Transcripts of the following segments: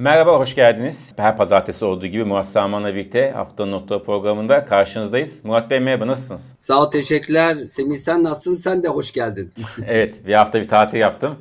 Merhaba, hoş geldiniz. Her pazartesi olduğu gibi Murat Saman'la birlikte haftanın notları programında karşınızdayız. Murat Bey merhaba, nasılsınız? Sağ ol, teşekkürler. Semih sen nasılsın? Sen de hoş geldin. evet, bir hafta bir tatil yaptım.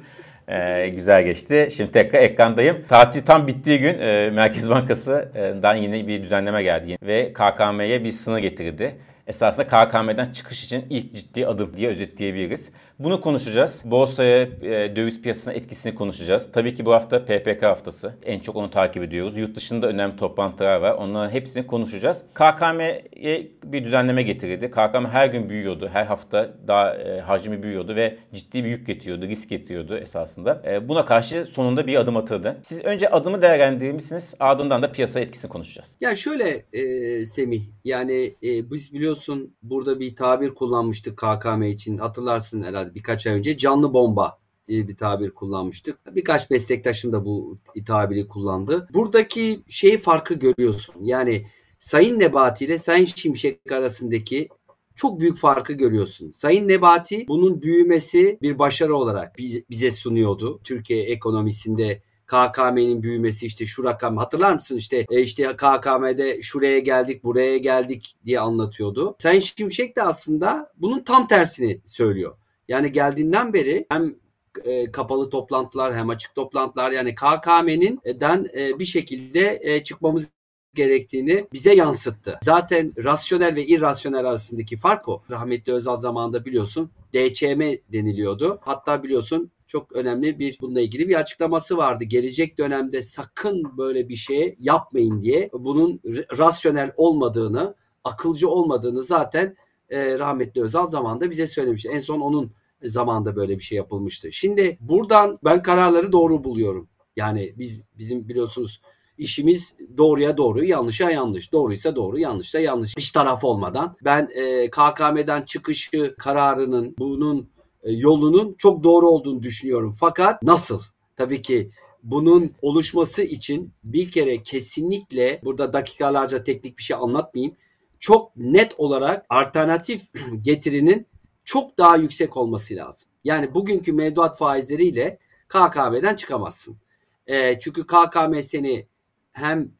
Ee, güzel geçti. Şimdi tekrar ekrandayım. Tatil tam bittiği gün e, Merkez Bankası'dan yine bir düzenleme geldi. Ve KKM'ye bir sınır getirdi esasında KKM'den çıkış için ilk ciddi adım diye özetleyebiliriz. Bunu konuşacağız. Borsaya, e, döviz piyasasına etkisini konuşacağız. Tabii ki bu hafta PPK haftası. En çok onu takip ediyoruz. Yurt dışında önemli toplantılar var. Onların hepsini konuşacağız. KKM'ye bir düzenleme getirildi. KKM her gün büyüyordu. Her hafta daha e, hacmi büyüyordu ve ciddi bir yük getiriyordu, risk getiriyordu esasında. E, buna karşı sonunda bir adım atıldı. Siz önce adımı değerlendirmişsiniz. Ardından da piyasa etkisini konuşacağız. Ya şöyle e, Semih yani e, biz biliyorsun burada bir tabir kullanmıştık KKM için. Hatırlarsın herhalde birkaç ay önce canlı bomba diye bir tabir kullanmıştık. Birkaç meslektaşım da bu tabiri kullandı. Buradaki şey farkı görüyorsun. Yani Sayın Nebati ile Sayın Şimşek arasındaki çok büyük farkı görüyorsun. Sayın Nebati bunun büyümesi bir başarı olarak bize sunuyordu. Türkiye ekonomisinde KKM'nin büyümesi işte şu rakam hatırlar mısın işte e, işte KKM'de şuraya geldik buraya geldik diye anlatıyordu. Sayın Şimşek de aslında bunun tam tersini söylüyor. Yani geldiğinden beri hem e, kapalı toplantılar hem açık toplantılar yani KKM'nin den e, bir şekilde e, çıkmamız gerektiğini bize yansıttı. Zaten rasyonel ve irrasyonel arasındaki fark o. Rahmetli Özal zamanında biliyorsun DCM deniliyordu. Hatta biliyorsun çok önemli bir bununla ilgili bir açıklaması vardı. Gelecek dönemde sakın böyle bir şey yapmayın diye bunun rasyonel olmadığını, akılcı olmadığını zaten e, rahmetli Özal zamanında bize söylemişti. En son onun zamanda böyle bir şey yapılmıştı. Şimdi buradan ben kararları doğru buluyorum. Yani biz bizim biliyorsunuz işimiz doğruya doğru, yanlışa yanlış. Doğruysa doğru, yanlışsa yanlış. Hiç taraf olmadan. Ben e, KKM'den çıkışı kararının bunun e, yolunun çok doğru olduğunu düşünüyorum. Fakat nasıl? Tabii ki bunun oluşması için bir kere kesinlikle burada dakikalarca teknik bir şey anlatmayayım. Çok net olarak alternatif getirinin çok daha yüksek olması lazım. Yani bugünkü mevduat faizleriyle KKM'den çıkamazsın. E, çünkü KKM seni hem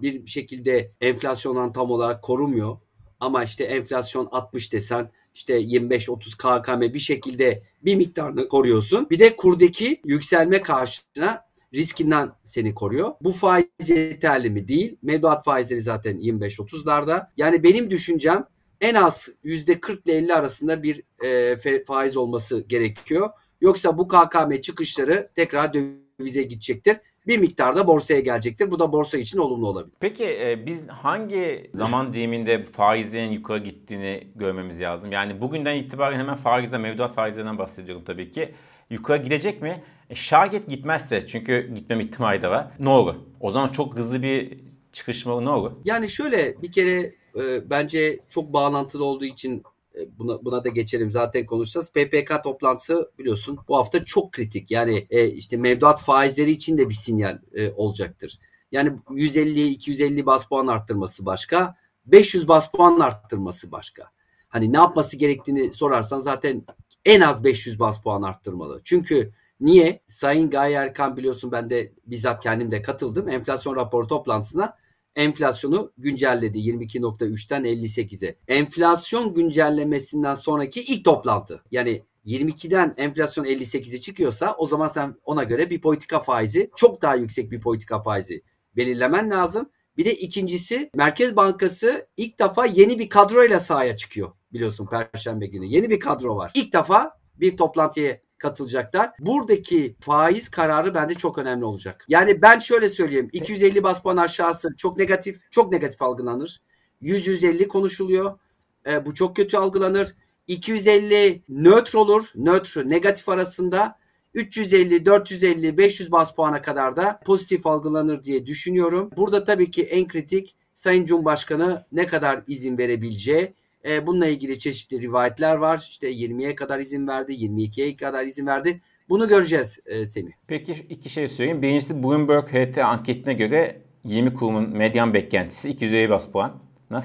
bir şekilde enflasyondan tam olarak korumuyor ama işte enflasyon 60 desen işte 25-30 KKM bir şekilde bir miktarını koruyorsun. Bir de kurdaki yükselme karşısına riskinden seni koruyor. Bu faiz yeterli mi? Değil. Mevduat faizleri zaten 25-30'larda. Yani benim düşüncem en az %40 ile 50 arasında bir e, faiz olması gerekiyor. Yoksa bu KKM çıkışları tekrar dövize gidecektir bir miktarda borsaya gelecektir. Bu da borsa için olumlu olabilir. Peki e, biz hangi zaman diliminde faizlerin yukarı gittiğini görmemiz lazım? Yani bugünden itibaren hemen faizle mevduat faizlerinden bahsediyorum tabii ki. Yukarı gidecek mi? E, şayet gitmezse çünkü gitmem ihtimali de var. Ne olur? O zaman çok hızlı bir çıkış mı ne olur? Yani şöyle bir kere e, bence çok bağlantılı olduğu için e, buna, buna da geçelim zaten konuşacağız. PPK toplantısı biliyorsun bu hafta çok kritik. Yani e, işte mevduat faizleri için de bir sinyal e, olacaktır. Yani 150'ye 250 bas puan arttırması başka, 500 bas puan arttırması başka. Hani ne yapması gerektiğini sorarsan zaten en az 500 bas puan arttırmalı. Çünkü niye? Sayın Gaye Erkan biliyorsun ben de bizzat kendim de katıldım. Enflasyon raporu toplantısına enflasyonu güncelledi 22.3'ten 58'e. Enflasyon güncellemesinden sonraki ilk toplantı. Yani 22'den enflasyon 58'e çıkıyorsa o zaman sen ona göre bir politika faizi çok daha yüksek bir politika faizi belirlemen lazım. Bir de ikincisi Merkez Bankası ilk defa yeni bir kadroyla sahaya çıkıyor biliyorsun Perşembe günü. Yeni bir kadro var. İlk defa bir toplantıya katılacaklar. Buradaki faiz kararı bence çok önemli olacak. Yani ben şöyle söyleyeyim. 250 bas puan aşağısı çok negatif, çok negatif algılanır. 100-150 konuşuluyor. E, bu çok kötü algılanır. 250 nötr olur. Nötr negatif arasında. 350, 450, 500 bas puana kadar da pozitif algılanır diye düşünüyorum. Burada tabii ki en kritik Sayın Cumhurbaşkanı ne kadar izin verebileceği e, bununla ilgili çeşitli rivayetler var. İşte 20'ye kadar izin verdi, 22'ye kadar izin verdi. Bunu göreceğiz e, Semih. Peki iki şey söyleyeyim. Birincisi Bloomberg HT anketine göre 20 kurumun medyan beklentisi 250 bas puan.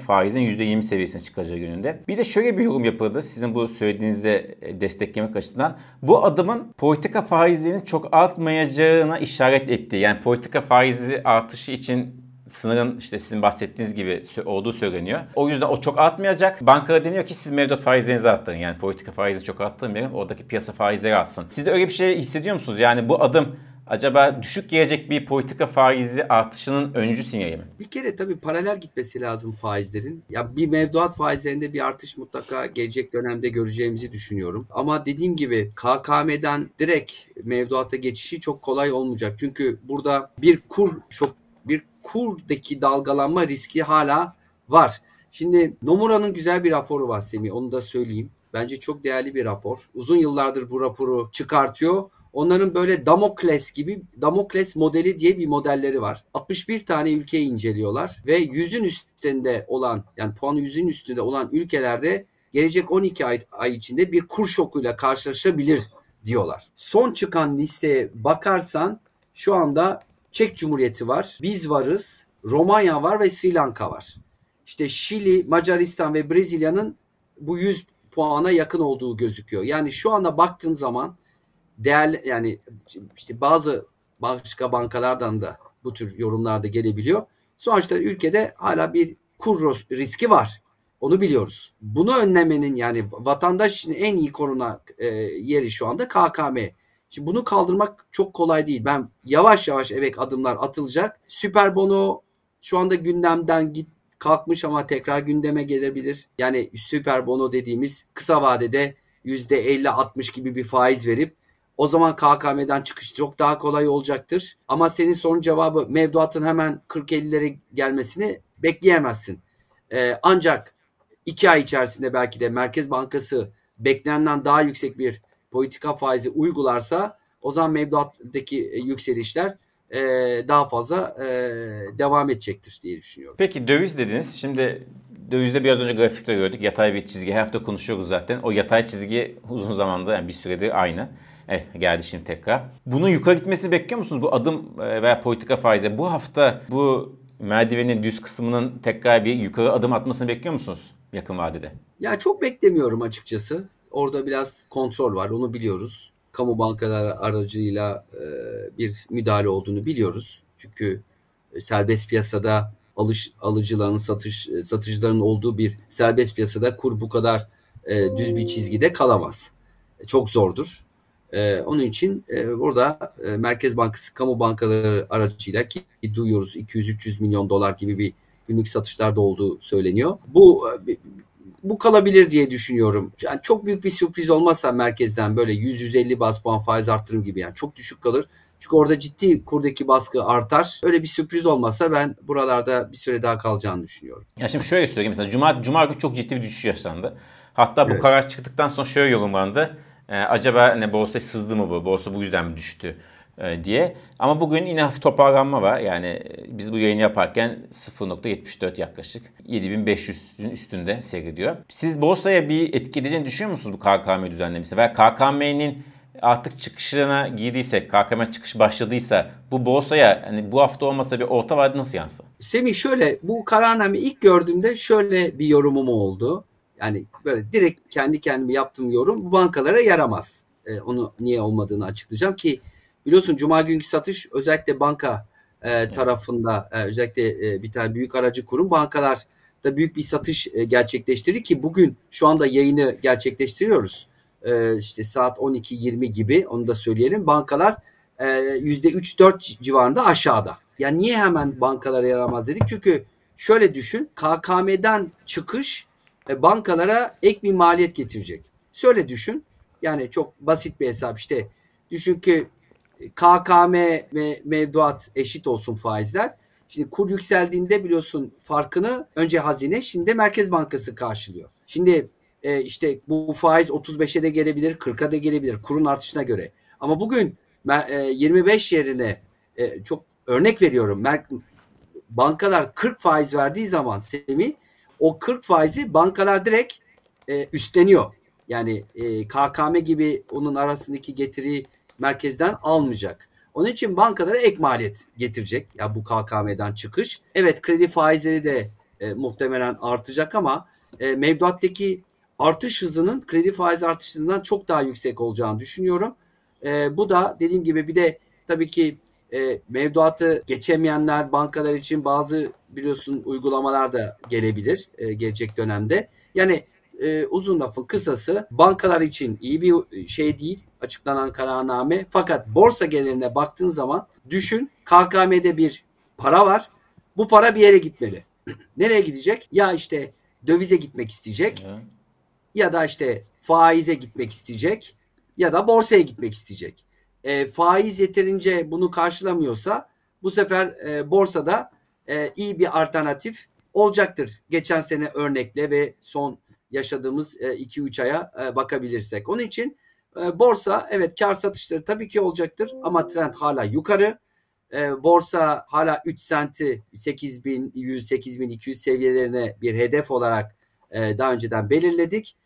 faizin %20 seviyesine çıkacağı yönünde. Bir de şöyle bir yorum yapıldı sizin bu söylediğinizde e, desteklemek açısından. Bu adımın politika faizlerinin çok artmayacağına işaret etti. Yani politika faizi artışı için sınırın işte sizin bahsettiğiniz gibi olduğu söyleniyor. O yüzden o çok artmayacak. Bankaya deniyor ki siz mevduat faizlerinizi arttırın. Yani politika faizi çok arttırmayın. Oradaki piyasa faizleri artsın. Siz de öyle bir şey hissediyor musunuz? Yani bu adım acaba düşük gelecek bir politika faizi artışının öncü sinyali mi? Bir kere tabii paralel gitmesi lazım faizlerin. Ya bir mevduat faizlerinde bir artış mutlaka gelecek dönemde göreceğimizi düşünüyorum. Ama dediğim gibi KKM'den direkt mevduata geçişi çok kolay olmayacak. Çünkü burada bir kur şok kurdaki dalgalanma riski hala var. Şimdi Nomura'nın güzel bir raporu var Semih onu da söyleyeyim. Bence çok değerli bir rapor. Uzun yıllardır bu raporu çıkartıyor. Onların böyle Damokles gibi Damokles modeli diye bir modelleri var. 61 tane ülkeyi inceliyorlar ve yüzün üstünde olan yani puanı yüzün üstünde olan ülkelerde gelecek 12 ay, ay içinde bir kur şokuyla karşılaşabilir diyorlar. Son çıkan listeye bakarsan şu anda Çek Cumhuriyeti var, biz varız, Romanya var ve Sri Lanka var. İşte Şili, Macaristan ve Brezilya'nın bu 100 puana yakın olduğu gözüküyor. Yani şu anda baktığın zaman değerli yani işte bazı başka bankalardan da bu tür yorumlarda gelebiliyor. Sonuçta ülkede hala bir kur riski var. Onu biliyoruz. Bunu önlemenin yani vatandaş için en iyi koruna e, yeri şu anda KKM. Şimdi bunu kaldırmak çok kolay değil. Ben yavaş yavaş evet adımlar atılacak. Süper bono şu anda gündemden git kalkmış ama tekrar gündeme gelebilir. Yani süper bono dediğimiz kısa vadede %50-60 gibi bir faiz verip o zaman KKM'den çıkış çok daha kolay olacaktır. Ama senin sorun cevabı mevduatın hemen 40-50'lere gelmesini bekleyemezsin. Ee, ancak iki ay içerisinde belki de Merkez Bankası beklenenden daha yüksek bir politika faizi uygularsa o zaman mevduattaki e, yükselişler e, daha fazla e, devam edecektir diye düşünüyorum. Peki döviz dediniz. Şimdi dövizde biraz önce grafikte gördük. Yatay bir çizgi. Her hafta konuşuyoruz zaten. O yatay çizgi uzun zamanda yani bir süredir aynı. Eh geldi şimdi tekrar. Bunun yukarı gitmesini bekliyor musunuz? Bu adım veya politika faizi. Bu hafta bu merdivenin düz kısmının tekrar bir yukarı adım atmasını bekliyor musunuz yakın vadede? Ya çok beklemiyorum açıkçası. Orada biraz kontrol var onu biliyoruz. Kamu bankalar aracıyla e, bir müdahale olduğunu biliyoruz. Çünkü e, serbest piyasada alış alıcıların satış e, satıcıların olduğu bir serbest piyasada kur bu kadar e, düz bir çizgide kalamaz. E, çok zordur. E, onun için e, burada e, Merkez Bankası kamu bankaları aracıyla ki duyuyoruz 200-300 milyon dolar gibi bir günlük satışlarda olduğu söyleniyor. Bu bu kalabilir diye düşünüyorum. Yani çok büyük bir sürpriz olmazsa merkezden böyle 100-150 bas puan faiz arttırım gibi yani çok düşük kalır. Çünkü orada ciddi kurdaki baskı artar. Öyle bir sürpriz olmazsa ben buralarda bir süre daha kalacağını düşünüyorum. Ya şimdi şöyle söyleyeyim mesela Cuma, Cuma günü çok ciddi bir düşüş yaşandı. Hatta bu evet. karar çıktıktan sonra şöyle yorumlandı. Ee, acaba ne borsa sızdı mı bu? Borsa bu yüzden mi düştü? E, diye. Ama bugün yine hafif toparlanma var. Yani e, biz bu yayını yaparken 0.74 yaklaşık 7500'ün üstünde seyrediyor. Siz borsaya bir etki edeceğini düşünüyor musunuz bu KKM düzenlemesi? Veya KKM'nin artık çıkışına girdiysek, KKM çıkış başladıysa bu borsaya hani bu hafta olmasa bir orta vadede nasıl yansır? Semih şöyle bu kararname ilk gördüğümde şöyle bir yorumum oldu. Yani böyle direkt kendi kendime yaptığım yorum bu bankalara yaramaz. Ee, onu niye olmadığını açıklayacağım ki Biliyorsun cuma günkü satış özellikle banka e, tarafında e, özellikle e, bir tane büyük aracı kurum bankalar da büyük bir satış e, gerçekleştirdi ki bugün şu anda yayını gerçekleştiriyoruz. E, işte saat 12-20 gibi onu da söyleyelim. Bankalar e, %3-4 civarında aşağıda. Yani niye hemen bankalara yaramaz dedik? Çünkü şöyle düşün KKM'den çıkış e, bankalara ek bir maliyet getirecek. Şöyle düşün yani çok basit bir hesap işte düşün ki KKM ve mevduat eşit olsun faizler. Şimdi kur yükseldiğinde biliyorsun farkını önce hazine şimdi de Merkez Bankası karşılıyor. Şimdi e, işte bu faiz 35'e de gelebilir 40'a da gelebilir kurun artışına göre. Ama bugün e, 25 yerine e, çok örnek veriyorum bankalar 40 faiz verdiği zaman Semi o 40 faizi bankalar direkt e, üstleniyor. Yani e, KKM gibi onun arasındaki getiri merkezden almayacak. Onun için bankalara ek maliyet getirecek. Ya bu KKM'den çıkış. Evet kredi faizleri de e, muhtemelen artacak ama e, mevduattaki artış hızının kredi faiz artış hızından çok daha yüksek olacağını düşünüyorum. E, bu da dediğim gibi bir de tabii ki e, mevduatı geçemeyenler bankalar için bazı biliyorsun uygulamalar da gelebilir e, gelecek dönemde. Yani e, uzun lafın kısası bankalar için iyi bir şey değil açıklanan kararname. Fakat borsa gelirine baktığın zaman düşün KKM'de bir para var. Bu para bir yere gitmeli. Nereye gidecek? Ya işte dövize gitmek isteyecek. Hı. Ya da işte faize gitmek isteyecek. Ya da borsaya gitmek isteyecek. E, faiz yeterince bunu karşılamıyorsa bu sefer e, borsada e, iyi bir alternatif olacaktır. Geçen sene örnekle ve son yaşadığımız 2-3 e, aya e, bakabilirsek. Onun için e, borsa evet kar satışları tabii ki olacaktır ama trend hala yukarı. Borsa hala 3 senti 8100 8200 seviyelerine bir hedef olarak daha önceden belirledik.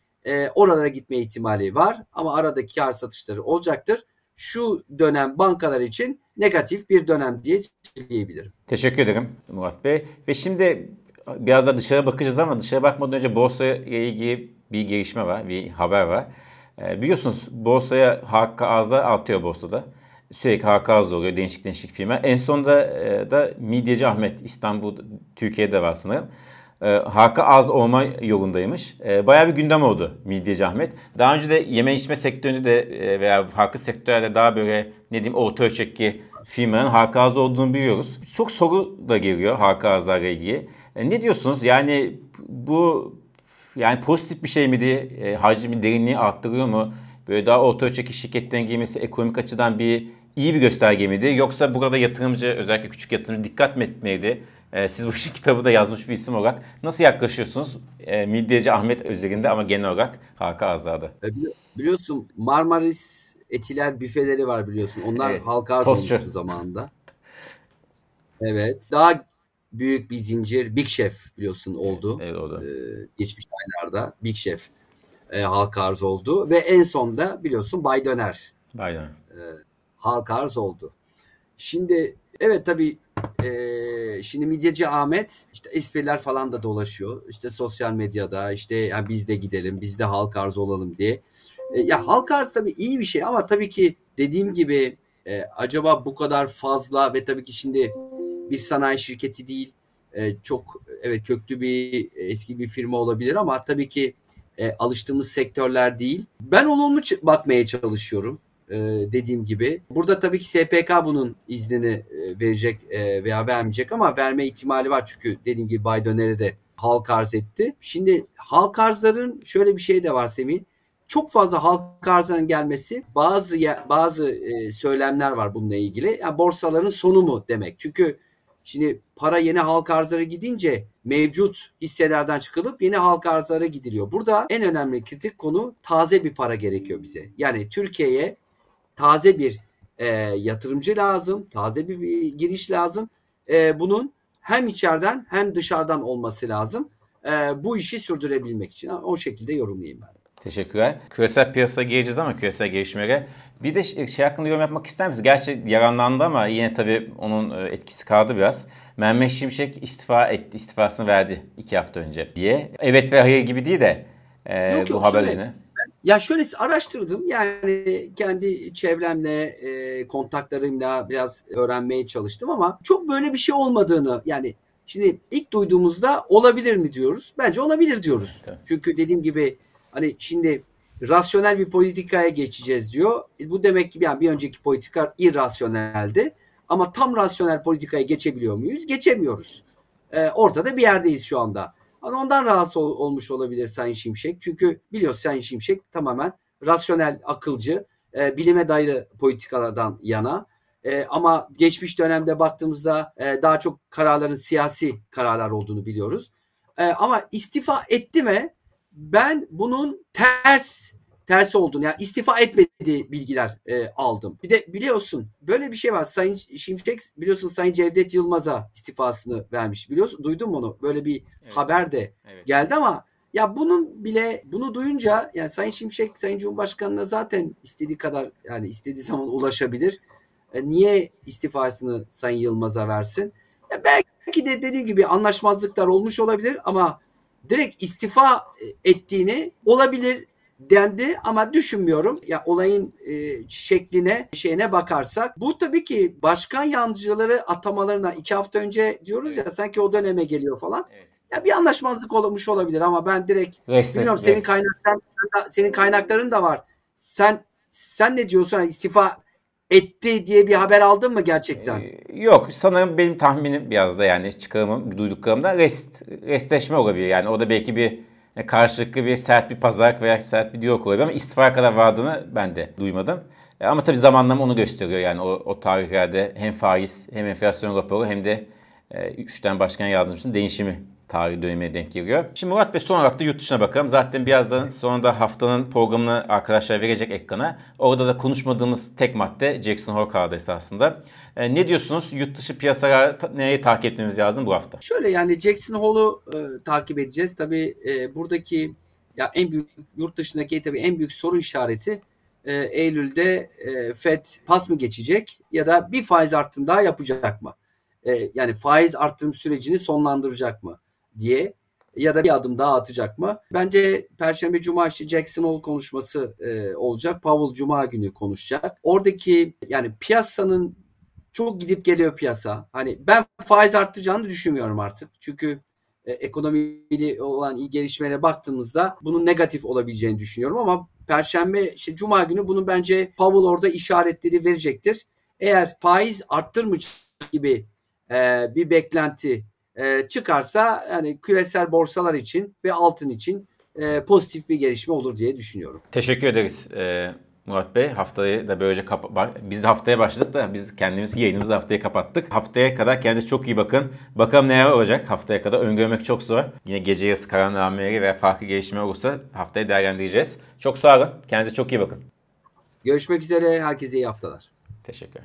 Oralara gitme ihtimali var ama aradaki kar satışları olacaktır. Şu dönem bankalar için negatif bir dönem diye söyleyebilirim. Teşekkür ederim Murat Bey. Ve şimdi biraz da dışarı bakacağız ama dışarı bakmadan önce borsaya ilgili bir gelişme var, bir haber var. E, biliyorsunuz borsaya hakkı azlar artıyor borsada. Sürekli hakkı az oluyor değişik değişik firma. En sonunda e, da Midyeci Ahmet İstanbul, Türkiye'de var sanırım. E, hakkı az olma yolundaymış. E, bayağı bir gündem oldu Midyeci Ahmet. Daha önce de yeme içme sektöründe de e, veya farklı sektörlerde daha böyle ne diyeyim orta ölçekli firmanın hakkı az olduğunu biliyoruz. Çok soru da geliyor hakkı azlarla ilgili. E, ne diyorsunuz? Yani bu yani pozitif bir şey mi diye e, hacmi derinliği arttırıyor mu? Böyle daha orta ölçekli şirketlerin girmesi ekonomik açıdan bir iyi bir gösterge miydi? Yoksa burada yatırımcı özellikle küçük yatırımcı dikkat mi etmeliydi? E, siz bu kitabı da yazmış bir isim olarak nasıl yaklaşıyorsunuz? E, Midyeci Ahmet özelinde ama genel olarak Hakan Azade. E, biliyorsun Marmaris etiler büfeleri var biliyorsun. Onlar evet, halka arz olmuştu zamanında. Evet. Daha büyük bir zincir Big Chef biliyorsun oldu. Evet, oldu. Ee, geçmiş aylarda Big Chef e, halka arz oldu ve en sonda biliyorsun Bay Döner. Bay Döner. E, halka arz oldu. Şimdi evet tabii e, şimdi midyacı Ahmet işte espriler falan da dolaşıyor. İşte sosyal medyada işte yani biz de gidelim biz de halk arz olalım diye. E, ya halk arz tabii iyi bir şey ama tabii ki dediğim gibi e, acaba bu kadar fazla ve tabii ki şimdi bir sanayi şirketi değil. E, çok evet köklü bir eski bir firma olabilir ama tabii ki e, alıştığımız sektörler değil. Ben olumlu bakmaya çalışıyorum e, dediğim gibi. Burada tabii ki SPK bunun iznini e, verecek e, veya vermeyecek ama verme ihtimali var çünkü dediğim gibi Bay Döner'e de halk arz etti. Şimdi halk arzların şöyle bir şey de var Semih. Çok fazla halk arzının gelmesi bazı bazı e, söylemler var bununla ilgili. Yani borsaların sonu mu demek? Çünkü Şimdi para yeni halka arzlara gidince mevcut hisselerden çıkılıp yeni halka arzlara gidiliyor. Burada en önemli kritik konu taze bir para gerekiyor bize. Yani Türkiye'ye taze bir e, yatırımcı lazım, taze bir, bir giriş lazım. E, bunun hem içeriden hem dışarıdan olması lazım. E, bu işi sürdürebilmek için o şekilde yorumlayayım ben. Teşekkürler. Küresel piyasa gireceğiz ama küresel gelişmelere. Bir de şey hakkında yorum yapmak ister misiniz? Gerçi yaranlandı ama yine tabii onun e, etkisi kaldı biraz. Mehmet Şimşek istifa etti, istifasını verdi iki hafta önce diye. Evet ve hayır gibi değil de e, yok, yok, bu haber üzerine. Ya şöyle araştırdım yani kendi çevremle, e, kontaklarımla biraz öğrenmeye çalıştım ama çok böyle bir şey olmadığını yani şimdi ilk duyduğumuzda olabilir mi diyoruz? Bence olabilir diyoruz. Evet. Çünkü dediğim gibi hani şimdi rasyonel bir politikaya geçeceğiz diyor. E, bu demek ki yani bir önceki politika irrasyoneldi. Ama tam rasyonel politikaya geçebiliyor muyuz? Geçemiyoruz. E, ortada bir yerdeyiz şu anda. Hani ondan rahatsız ol, olmuş olabilir Sayın Şimşek. Çünkü biliyoruz Sayın Şimşek tamamen rasyonel, akılcı, e, bilime dayalı politikalardan yana. E, ama geçmiş dönemde baktığımızda e, daha çok kararların siyasi kararlar olduğunu biliyoruz. E, ama istifa etti mi? Ben bunun ters tersi olduğunu yani istifa etmediği bilgiler e, aldım. Bir de biliyorsun böyle bir şey var. Sayın Şimşek biliyorsun Sayın Cevdet Yılmaz'a istifasını vermiş. Biliyorsun duydun mu onu? Böyle bir evet. haber de evet. geldi ama ya bunun bile bunu duyunca yani Sayın Şimşek Sayın Cumhurbaşkanı'na zaten istediği kadar yani istediği zaman ulaşabilir. E, niye istifasını Sayın Yılmaz'a versin? Ya belki de dediğim gibi anlaşmazlıklar olmuş olabilir ama direkt istifa ettiğini olabilir dendi ama düşünmüyorum. Ya olayın e, şekline, şeyine bakarsak bu tabii ki başkan yancıları atamalarına iki hafta önce diyoruz ya sanki o döneme geliyor falan. Evet. Ya bir anlaşmazlık olmuş olabilir ama ben direkt rest, bilmiyorum rest. senin kaynakların senin kaynakların da var. Sen sen ne diyorsun? İstifa etti diye bir haber aldın mı gerçekten? Ee, yok. Sanırım benim tahminim biraz da yani çıkarımım, duyduklarımda rest, restleşme olabilir. Yani o da belki bir karşılıklı bir sert bir pazarlık veya sert bir diyalog olabilir ama istifa kadar vardığını ben de duymadım. E, ama tabii zamanlama onu gösteriyor yani o, o tarihlerde hem faiz hem enflasyon raporu hem de e, üçten başkan yardımcısının değişimi tarihi dönemine denk geliyor. Şimdi Murat Bey son olarak da yurt dışına bakalım. Zaten birazdan sonra da haftanın programını arkadaşlar verecek ekrana. Orada da konuşmadığımız tek madde Jackson Hole kaldı esasında. E, ne diyorsunuz? Yurt dışı piyasaları neyi takip etmemiz lazım bu hafta? Şöyle yani Jackson Hole'u e, takip edeceğiz. Tabii e, buradaki ya en büyük yurt dışındaki tabii en büyük soru işareti e, Eylül'de e, Fed pas mı geçecek ya da bir faiz artırım daha yapacak mı? E, yani faiz artırım sürecini sonlandıracak mı? Diye ya da bir adım daha atacak mı? Bence Perşembe Cuma işte Jackson Hole konuşması e, olacak. Powell Cuma günü konuşacak. Oradaki yani piyasanın çok gidip geliyor piyasa. Hani ben faiz arttıracağını düşünmüyorum artık. Çünkü e, ekonomiyle olan iyi gelişmelere baktığımızda bunun negatif olabileceğini düşünüyorum ama Perşembe işte Cuma günü bunun bence Powell orada işaretleri verecektir. Eğer faiz arttırmayacak gibi e, bir beklenti e, çıkarsa yani küresel borsalar için ve altın için e, pozitif bir gelişme olur diye düşünüyorum. Teşekkür ederiz. E, Murat Bey haftayı da böylece biz de haftaya başladık da biz kendimiz yayınımızı haftaya kapattık. Haftaya kadar kendinize çok iyi bakın. Bakalım neler olacak haftaya kadar. Öngörmek çok zor. Yine gece yarısı karanlığı hamleleri veya farklı gelişme olursa haftaya değerlendireceğiz. Çok sağ olun. Kendinize çok iyi bakın. Görüşmek üzere. Herkese iyi haftalar. Teşekkür